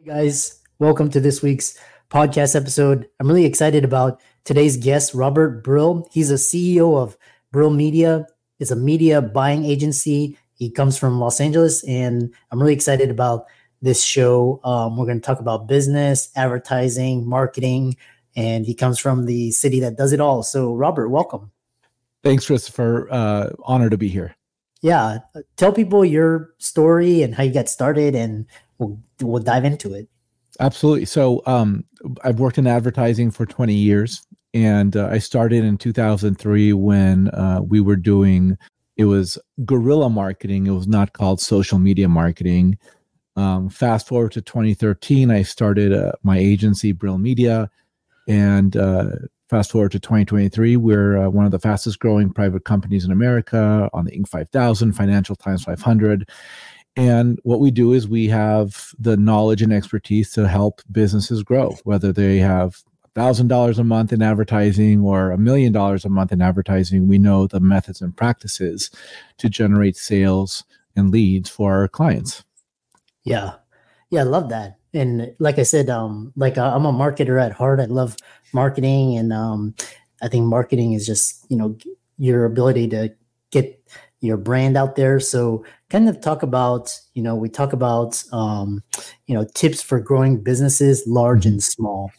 Hey guys, welcome to this week's podcast episode. I'm really excited about today's guest, Robert Brill. He's a CEO of Brill Media. It's a media buying agency. He comes from Los Angeles, and I'm really excited about this show. Um, we're going to talk about business, advertising, marketing, and he comes from the city that does it all. So, Robert, welcome. Thanks, Christopher. Uh, honor to be here. Yeah, tell people your story and how you got started, and we'll we'll dive into it. Absolutely. So um, I've worked in advertising for 20 years, and uh, I started in 2003 when uh, we were doing it was guerrilla marketing. It was not called social media marketing. Um, fast forward to 2013, I started uh, my agency, Brill Media, and uh, fast forward to 2023, we're uh, one of the fastest growing private companies in America on the Inc. 5000, Financial Times 500 and what we do is we have the knowledge and expertise to help businesses grow, whether they have $1,000 a month in advertising or a million dollars a month in advertising. We know the methods and practices to generate sales and leads for our clients. Yeah. Yeah, I love that. And like I said, um, like uh, I'm a marketer at heart. I love marketing, and um, I think marketing is just you know your ability to get your brand out there. So kind of talk about, you know, we talk about, um, you know, tips for growing businesses, large and small.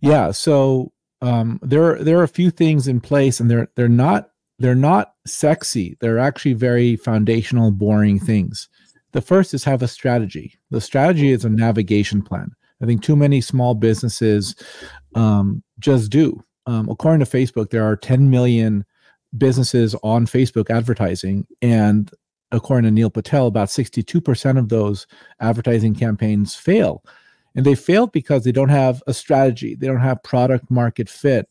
Yeah. So um, there, are, there are a few things in place, and they're they're not they're not sexy. They're actually very foundational, boring things. The first is have a strategy. The strategy is a navigation plan. I think too many small businesses um, just do. Um, according to Facebook, there are 10 million businesses on Facebook advertising. And according to Neil Patel, about 62% of those advertising campaigns fail. And they fail because they don't have a strategy, they don't have product market fit.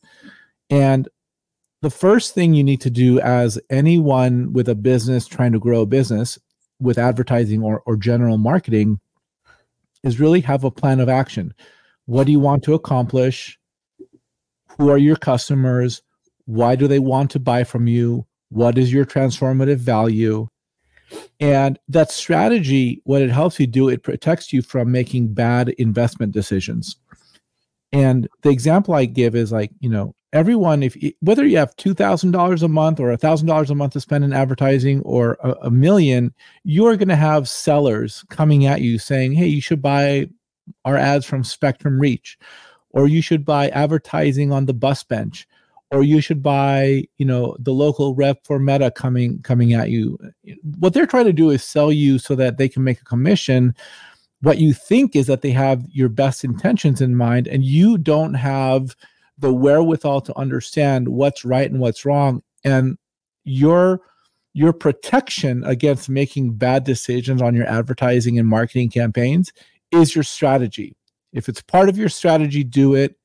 And the first thing you need to do as anyone with a business trying to grow a business with advertising or, or general marketing is really have a plan of action. What do you want to accomplish? Who are your customers? Why do they want to buy from you? What is your transformative value? And that strategy, what it helps you do, it protects you from making bad investment decisions. And the example I give is like, you know, everyone, if whether you have two thousand dollars a month or a thousand dollars a month to spend in advertising or a, a million, you're going to have sellers coming at you saying, "Hey, you should buy our ads from Spectrum Reach, or you should buy advertising on the bus bench, or you should buy you know the local rep for meta coming coming at you. What they're trying to do is sell you so that they can make a commission. What you think is that they have your best intentions in mind and you don't have the wherewithal to understand what's right and what's wrong. And your your protection against making bad decisions on your advertising and marketing campaigns is your strategy. If it's part of your strategy do it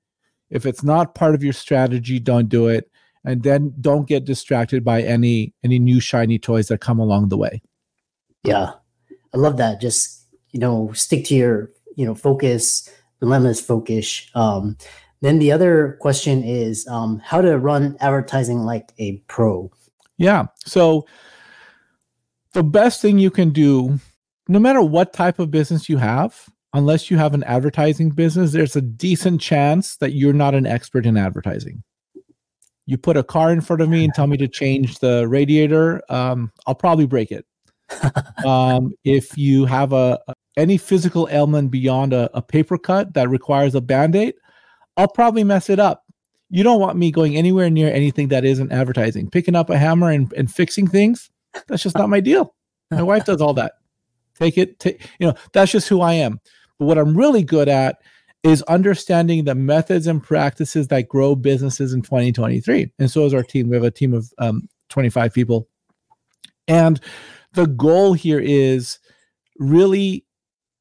if it's not part of your strategy, don't do it. And then don't get distracted by any any new shiny toys that come along the way. Yeah. I love that. Just, you know, stick to your, you know, focus, relentless focus. Um, then the other question is um, how to run advertising like a pro. Yeah. So the best thing you can do, no matter what type of business you have, unless you have an advertising business, there's a decent chance that you're not an expert in advertising. You put a car in front of me and tell me to change the radiator, um, I'll probably break it. um, if you have a any physical ailment beyond a, a paper cut that requires a band-aid, I'll probably mess it up. You don't want me going anywhere near anything that isn't advertising. Picking up a hammer and, and fixing things, that's just not my deal. My wife does all that. Take it, take, you know, that's just who I am. But what I'm really good at is understanding the methods and practices that grow businesses in 2023. And so is our team. We have a team of um, 25 people. And the goal here is really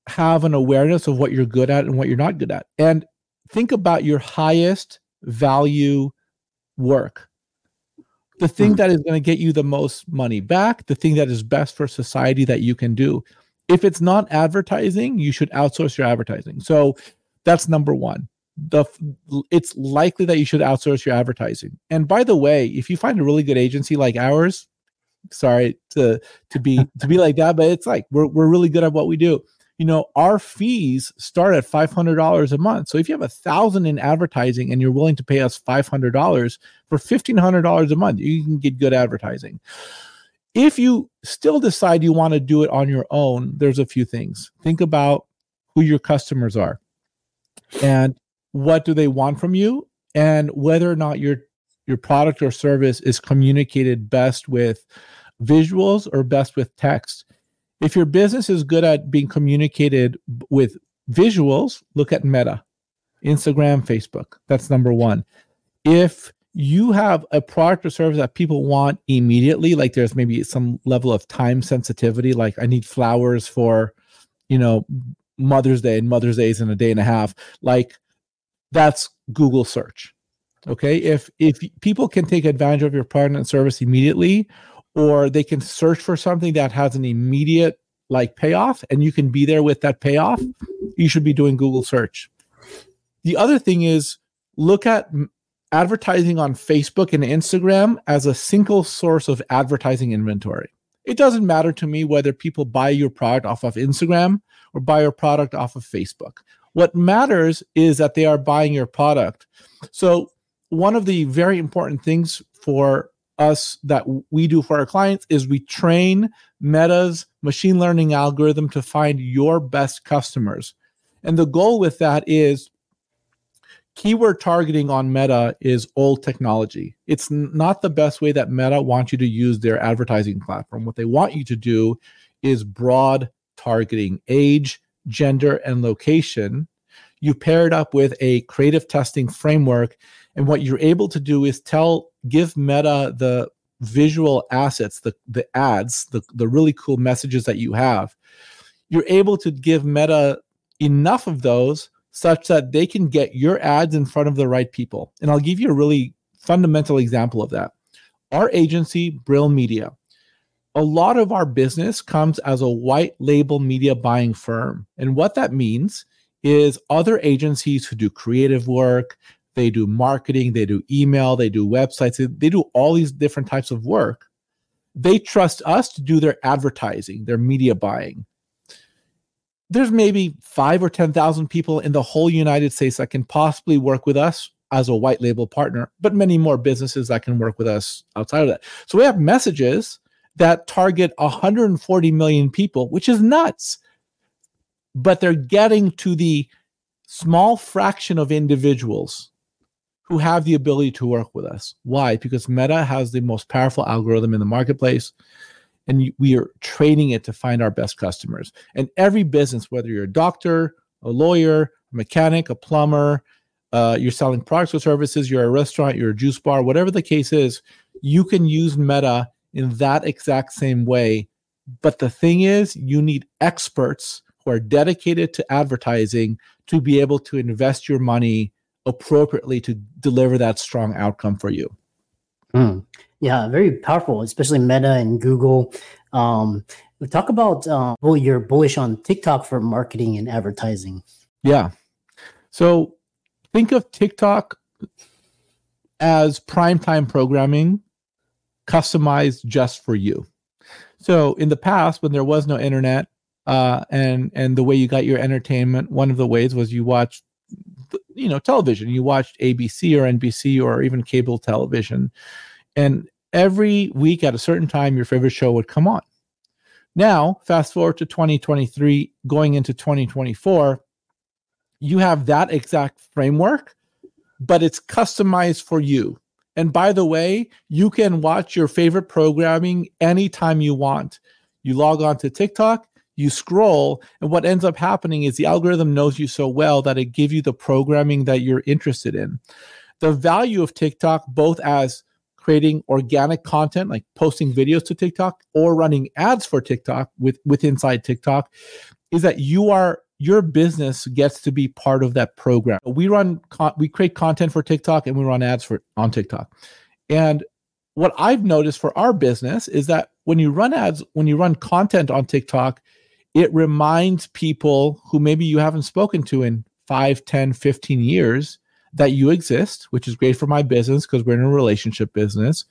have an awareness of what you're good at and what you're not good at. And think about your highest value work. The thing hmm. that is going to get you the most money back, the thing that is best for society that you can do. If it's not advertising, you should outsource your advertising. So that's number one. The it's likely that you should outsource your advertising. And by the way, if you find a really good agency like ours, sorry to to be to be like that, but it's like we're we're really good at what we do. You know, our fees start at five hundred dollars a month. So if you have a thousand in advertising and you're willing to pay us five hundred dollars for fifteen hundred dollars a month, you can get good advertising. If you still decide you want to do it on your own, there's a few things. Think about who your customers are and what do they want from you and whether or not your your product or service is communicated best with visuals or best with text. If your business is good at being communicated with visuals look at meta instagram facebook. That's number one. If you have a product or service that people want immediately like there's maybe some level of time sensitivity like i need flowers for you know Mother's Day and Mother's Day is in a day and a half. Like that's Google search. Okay. If if people can take advantage of your product and service immediately, or they can search for something that has an immediate like payoff and you can be there with that payoff, you should be doing Google search. The other thing is look at advertising on Facebook and Instagram as a single source of advertising inventory. It doesn't matter to me whether people buy your product off of Instagram or buy your product off of Facebook. What matters is that they are buying your product. So, one of the very important things for us that we do for our clients is we train Meta's machine learning algorithm to find your best customers. And the goal with that is keyword targeting on Meta is old technology. It's not the best way that Meta wants you to use their advertising platform. What they want you to do is broad targeting age, gender, and location. You pair it up with a creative testing framework. And what you're able to do is tell, give Meta the visual assets, the, the ads, the, the really cool messages that you have. You're able to give Meta enough of those such that they can get your ads in front of the right people. And I'll give you a really fundamental example of that. Our agency, Brill Media, a lot of our business comes as a white label media buying firm. And what that means is other agencies who do creative work, they do marketing, they do email, they do websites, they do all these different types of work. They trust us to do their advertising, their media buying. There's maybe five or 10,000 people in the whole United States that can possibly work with us as a white label partner, but many more businesses that can work with us outside of that. So we have messages that target 140 million people, which is nuts. But they're getting to the small fraction of individuals who have the ability to work with us. Why? Because Meta has the most powerful algorithm in the marketplace and we are training it to find our best customers. And every business, whether you're a doctor, a lawyer, a mechanic, a plumber, uh, you're selling products or services, you're a restaurant, you're a juice bar, whatever the case is, you can use Meta in that exact same way. But the thing is, you need experts who are dedicated to advertising to be able to invest your money appropriately to deliver that strong outcome for you. Mm. Yeah, very powerful, especially Meta and Google. Um, talk about uh, well, you're bullish on TikTok for marketing and advertising. Yeah. So think of TikTok as primetime programming customized just for you. So in the past, when there was no internet, uh, and and the way you got your entertainment, one of the ways was you watched, you know, television. You watched ABC or NBC or even cable television, and every week at a certain time, your favorite show would come on. Now, fast forward to 2023, going into 2024, you have that exact framework, but it's customized for you. And by the way, you can watch your favorite programming anytime you want. You log on to TikTok, you scroll, and what ends up happening is the algorithm knows you so well that it gives you the programming that you're interested in. The value of TikTok, both as creating organic content like posting videos to TikTok or running ads for TikTok with with inside TikTok is that you are your business gets to be part of that program. We run we create content for TikTok and we run ads for on TikTok. And what I've noticed for our business is that when you run ads, when you run content on TikTok, it reminds people who maybe you haven't spoken to in 5, 10, 15 years that you exist, which is great for my business because we're in a relationship business.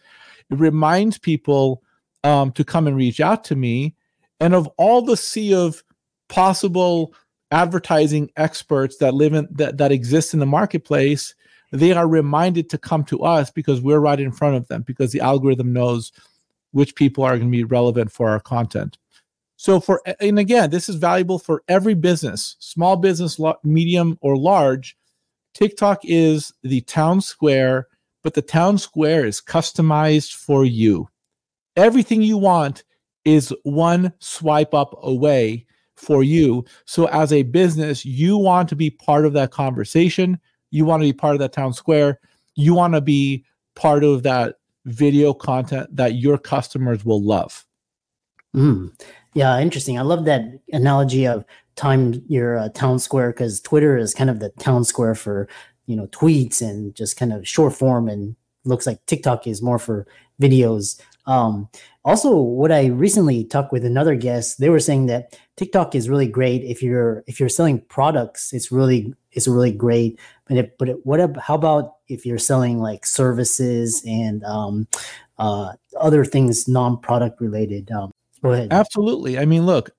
It reminds people um, to come and reach out to me. And of all the sea of possible advertising experts that live in that, that exist in the marketplace, they are reminded to come to us because we're right in front of them because the algorithm knows which people are going to be relevant for our content. So for and again, this is valuable for every business, small business, medium or large TikTok is the town square, but the town square is customized for you. Everything you want is one swipe up away for you. So, as a business, you want to be part of that conversation. You want to be part of that town square. You want to be part of that video content that your customers will love. Mm. Yeah, interesting. I love that analogy of time your uh, town square because Twitter is kind of the town square for you know tweets and just kind of short form and looks like TikTok is more for videos. Um, also, what I recently talked with another guest, they were saying that TikTok is really great if you're if you're selling products. It's really it's really great. But if, but it, what how about if you're selling like services and um, uh, other things non product related? Um, go ahead. Absolutely. I mean, look,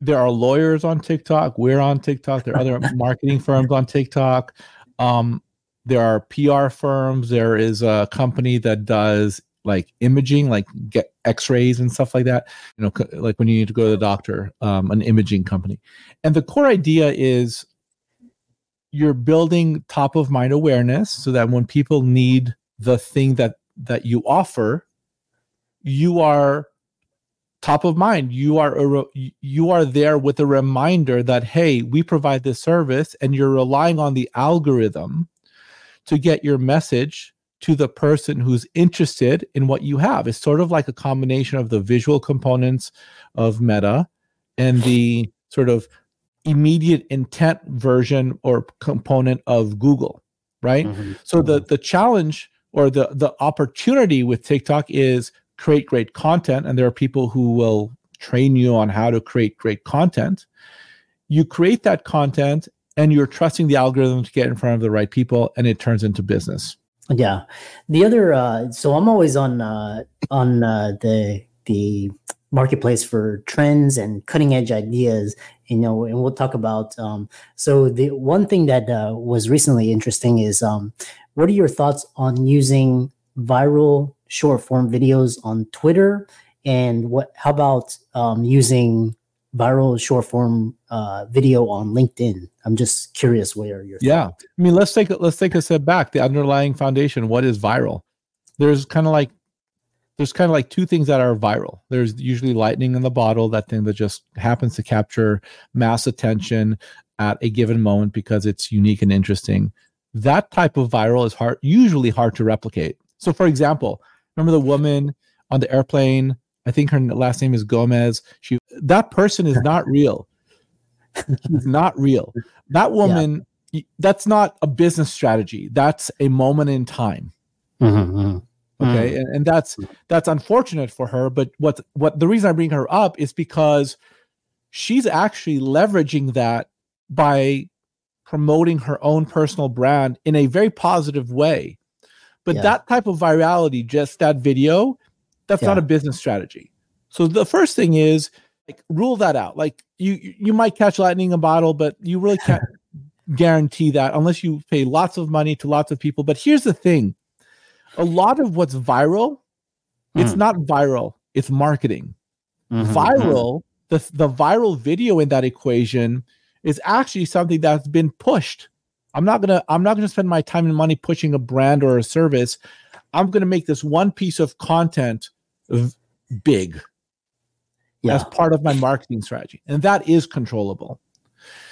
there are lawyers on TikTok. We're on TikTok. There are other marketing firms on TikTok. Um, there are PR firms. There is a company that does like imaging, like get X-rays and stuff like that. You know, like when you need to go to the doctor, um, an imaging company. And the core idea is you're building top of mind awareness so that when people need the thing that that you offer, you are top of mind you are a, you are there with a reminder that hey we provide this service and you're relying on the algorithm to get your message to the person who's interested in what you have it's sort of like a combination of the visual components of meta and the sort of immediate intent version or component of google right mm-hmm. so the mm-hmm. the challenge or the the opportunity with tiktok is create great content and there are people who will train you on how to create great content you create that content and you're trusting the algorithm to get in front of the right people and it turns into business. Yeah. The other uh, so i'm always on uh, on uh, the the marketplace for trends and cutting edge ideas you know and we'll talk about um, so the one thing that uh, was recently interesting is um, what are your thoughts on using viral short form videos on Twitter? And what? How about um, using viral short form uh, video on LinkedIn? I'm just curious where you're. Yeah, I mean, let's take let's take a step back. The underlying foundation. What is viral? There's kind of like there's kind of like two things that are viral. There's usually lightning in the bottle, that thing that just happens to capture mass attention at a given moment because it's unique and interesting. That type of viral is hard, usually hard to replicate. So, for example, Remember the woman on the airplane? I think her last name is Gomez. She that person is not real. She's not real. That woman, yeah. that's not a business strategy. That's a moment in time. Mm-hmm, mm-hmm. Okay, mm-hmm. And, and that's that's unfortunate for her. But what what the reason I bring her up is because she's actually leveraging that by promoting her own personal brand in a very positive way but yeah. that type of virality, just that video, that's yeah. not a business strategy. So the first thing is like rule that out. Like you you might catch lightning in a bottle, but you really can't guarantee that unless you pay lots of money to lots of people. But here's the thing. A lot of what's viral, mm. it's hmm. not viral, it's marketing. Mm-hmm. Viral, the, the viral video in that equation is actually something that's been pushed. I'm not gonna I'm not gonna spend my time and money pushing a brand or a service. I'm gonna make this one piece of content v- big yeah. as part of my marketing strategy, and that is controllable.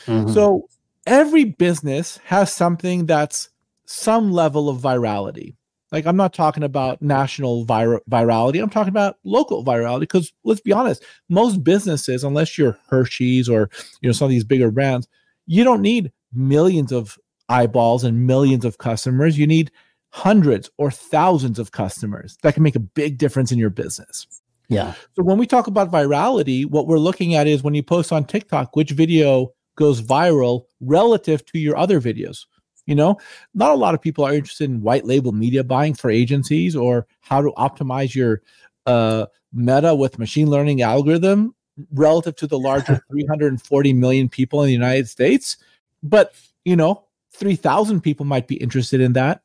Mm-hmm. So every business has something that's some level of virality. Like I'm not talking about national vir- virality. I'm talking about local virality because let's be honest, most businesses, unless you're Hershey's or you know some of these bigger brands, you don't need millions of eyeballs and millions of customers. You need hundreds or thousands of customers that can make a big difference in your business. Yeah. So when we talk about virality, what we're looking at is when you post on TikTok, which video goes viral relative to your other videos. You know, not a lot of people are interested in white label media buying for agencies or how to optimize your uh, meta with machine learning algorithm relative to the larger 340 million people in the United States. But, you know, 3,000 people might be interested in that.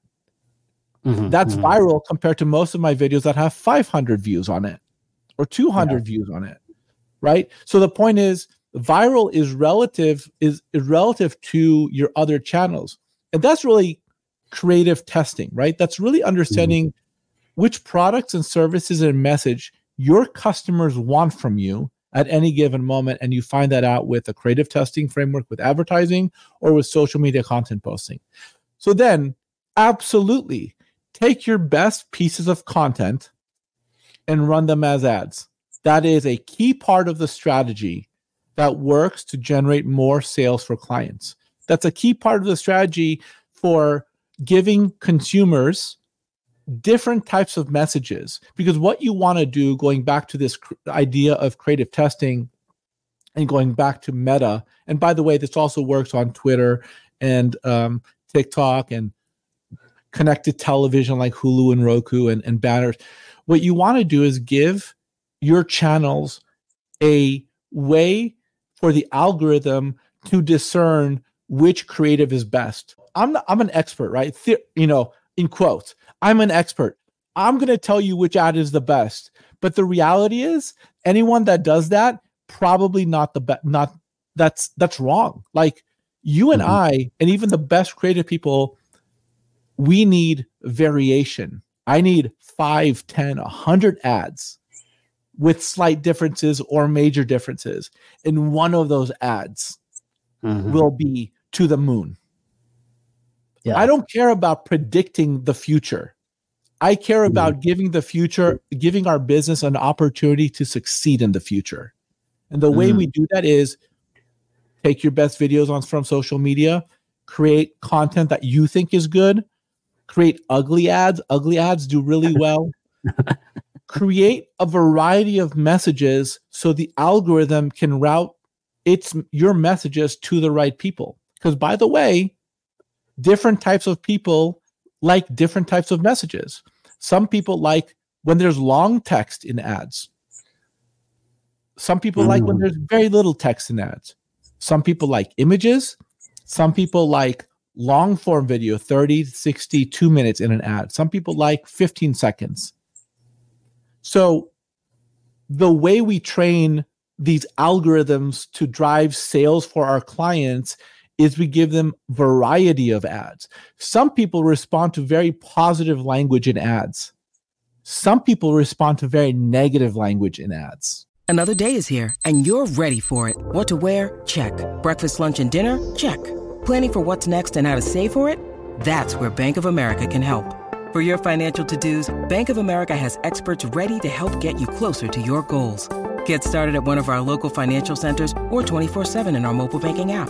Mm-hmm, That's mm-hmm. viral compared to most of my videos that have 500 views on it or 200 yeah. views on it. Right. So the point is, viral is relative is, is relative to your other channels and that's really creative testing right that's really understanding mm-hmm. which products and services and message your customers want from you at any given moment and you find that out with a creative testing framework with advertising or with social media content posting so then absolutely take your best pieces of content and run them as ads that is a key part of the strategy that works to generate more sales for clients. That's a key part of the strategy for giving consumers different types of messages because what you want to do going back to this cr- idea of creative testing and going back to meta and by the way this also works on twitter and um, tiktok and connected television like hulu and roku and, and banners what you want to do is give your channels a way for the algorithm to discern which creative is best. I'm I'm an expert, right? The, you know, in quotes, I'm an expert. I'm going to tell you which ad is the best. But the reality is, anyone that does that probably not the best. Not that's that's wrong. Like you and mm-hmm. I, and even the best creative people, we need variation. I need five, ten, a hundred ads with slight differences or major differences. And one of those ads mm-hmm. will be to the moon. Yeah. I don't care about predicting the future. I care mm-hmm. about giving the future, giving our business an opportunity to succeed in the future. And the way mm-hmm. we do that is take your best videos on from social media, create content that you think is good, create ugly ads. Ugly ads do really well. create a variety of messages so the algorithm can route its your messages to the right people because by the way different types of people like different types of messages. Some people like when there's long text in ads. Some people mm. like when mm. there's very little text in ads. Some people like images. Some people like long form video 30 60 2 minutes in an ad. Some people like 15 seconds. So the way we train these algorithms to drive sales for our clients is we give them variety of ads. Some people respond to very positive language in ads. Some people respond to very negative language in ads. Another day is here and you're ready for it. What to wear? Check. Breakfast, lunch and dinner? Check. Planning for what's next and how to save for it? That's where Bank of America can help. For your financial to-dos, Bank of America has experts ready to help get you closer to your goals. Get started at one of our local financial centers or 24-7 in our mobile banking app.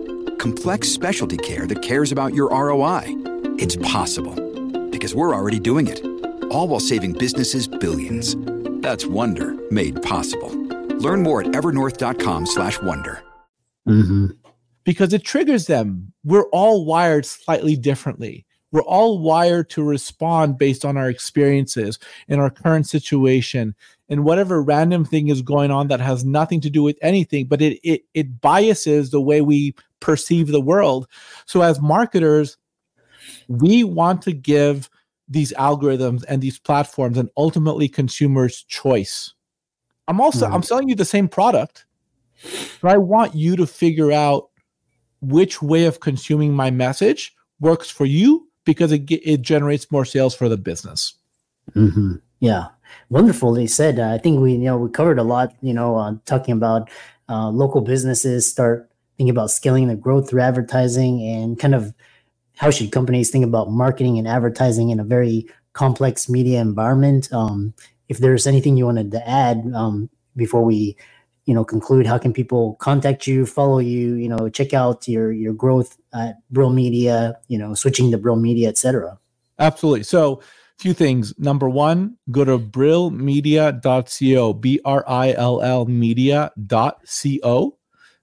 Complex specialty care that cares about your ROI? It's possible. Because we're already doing it. All while saving businesses billions. That's Wonder made possible. Learn more at evernorth.com/wonder. Mm-hmm. because it triggers them. We're all wired slightly differently. We're all wired to respond based on our experiences in our current situation and whatever random thing is going on that has nothing to do with anything, but it it it biases the way we perceive the world. So as marketers, we want to give these algorithms and these platforms and ultimately consumers choice. I'm also Mhm. I'm selling you the same product, but I want you to figure out which way of consuming my message works for you because it it generates more sales for the business. hmm Yeah, wonderfully said. I think we, you know, we covered a lot. You know, uh, talking about uh, local businesses start about scaling the growth through advertising and kind of how should companies think about marketing and advertising in a very complex media environment. Um, if there's anything you wanted to add um, before we, you know, conclude, how can people contact you, follow you, you know, check out your your growth at Brill Media, you know, switching to Brill Media, etc. Absolutely. So, a few things. Number one, go to brillmedia.co, B R I L L media.co.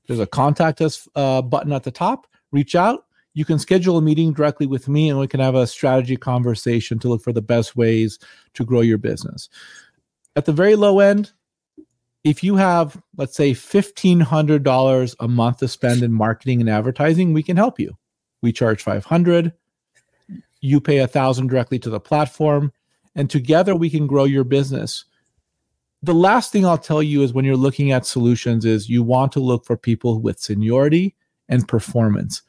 There's a contact us uh, button at the top. Reach out. You can schedule a meeting directly with me and we can have a strategy conversation to look for the best ways to grow your business. At the very low end, if you have, let's say, $1,500 a month to spend in marketing and advertising, we can help you. We charge 500 you pay a thousand directly to the platform and together we can grow your business the last thing i'll tell you is when you're looking at solutions is you want to look for people with seniority and performance.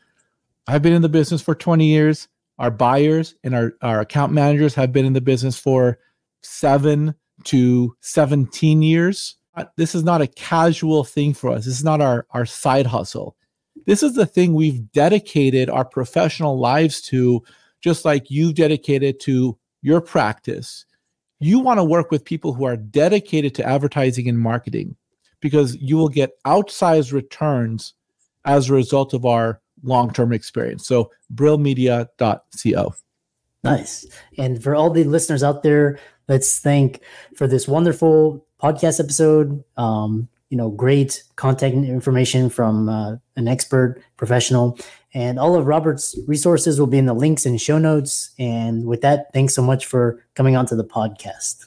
I've been in the business for 20 years. Our buyers and our, our account managers have been in the business for 7 to 17 years. This is not a casual thing for us. This is not our our side hustle. This is the thing we've dedicated our professional lives to just like you've dedicated to your practice, you want to work with people who are dedicated to advertising and marketing because you will get outsized returns as a result of our long term experience. So, brillmedia.co. Nice. And for all the listeners out there, let's thank for this wonderful podcast episode. Um, you know, great contact information from uh, an expert professional. And all of Robert's resources will be in the links and show notes. And with that, thanks so much for coming onto the podcast.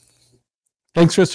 Thanks, Chris.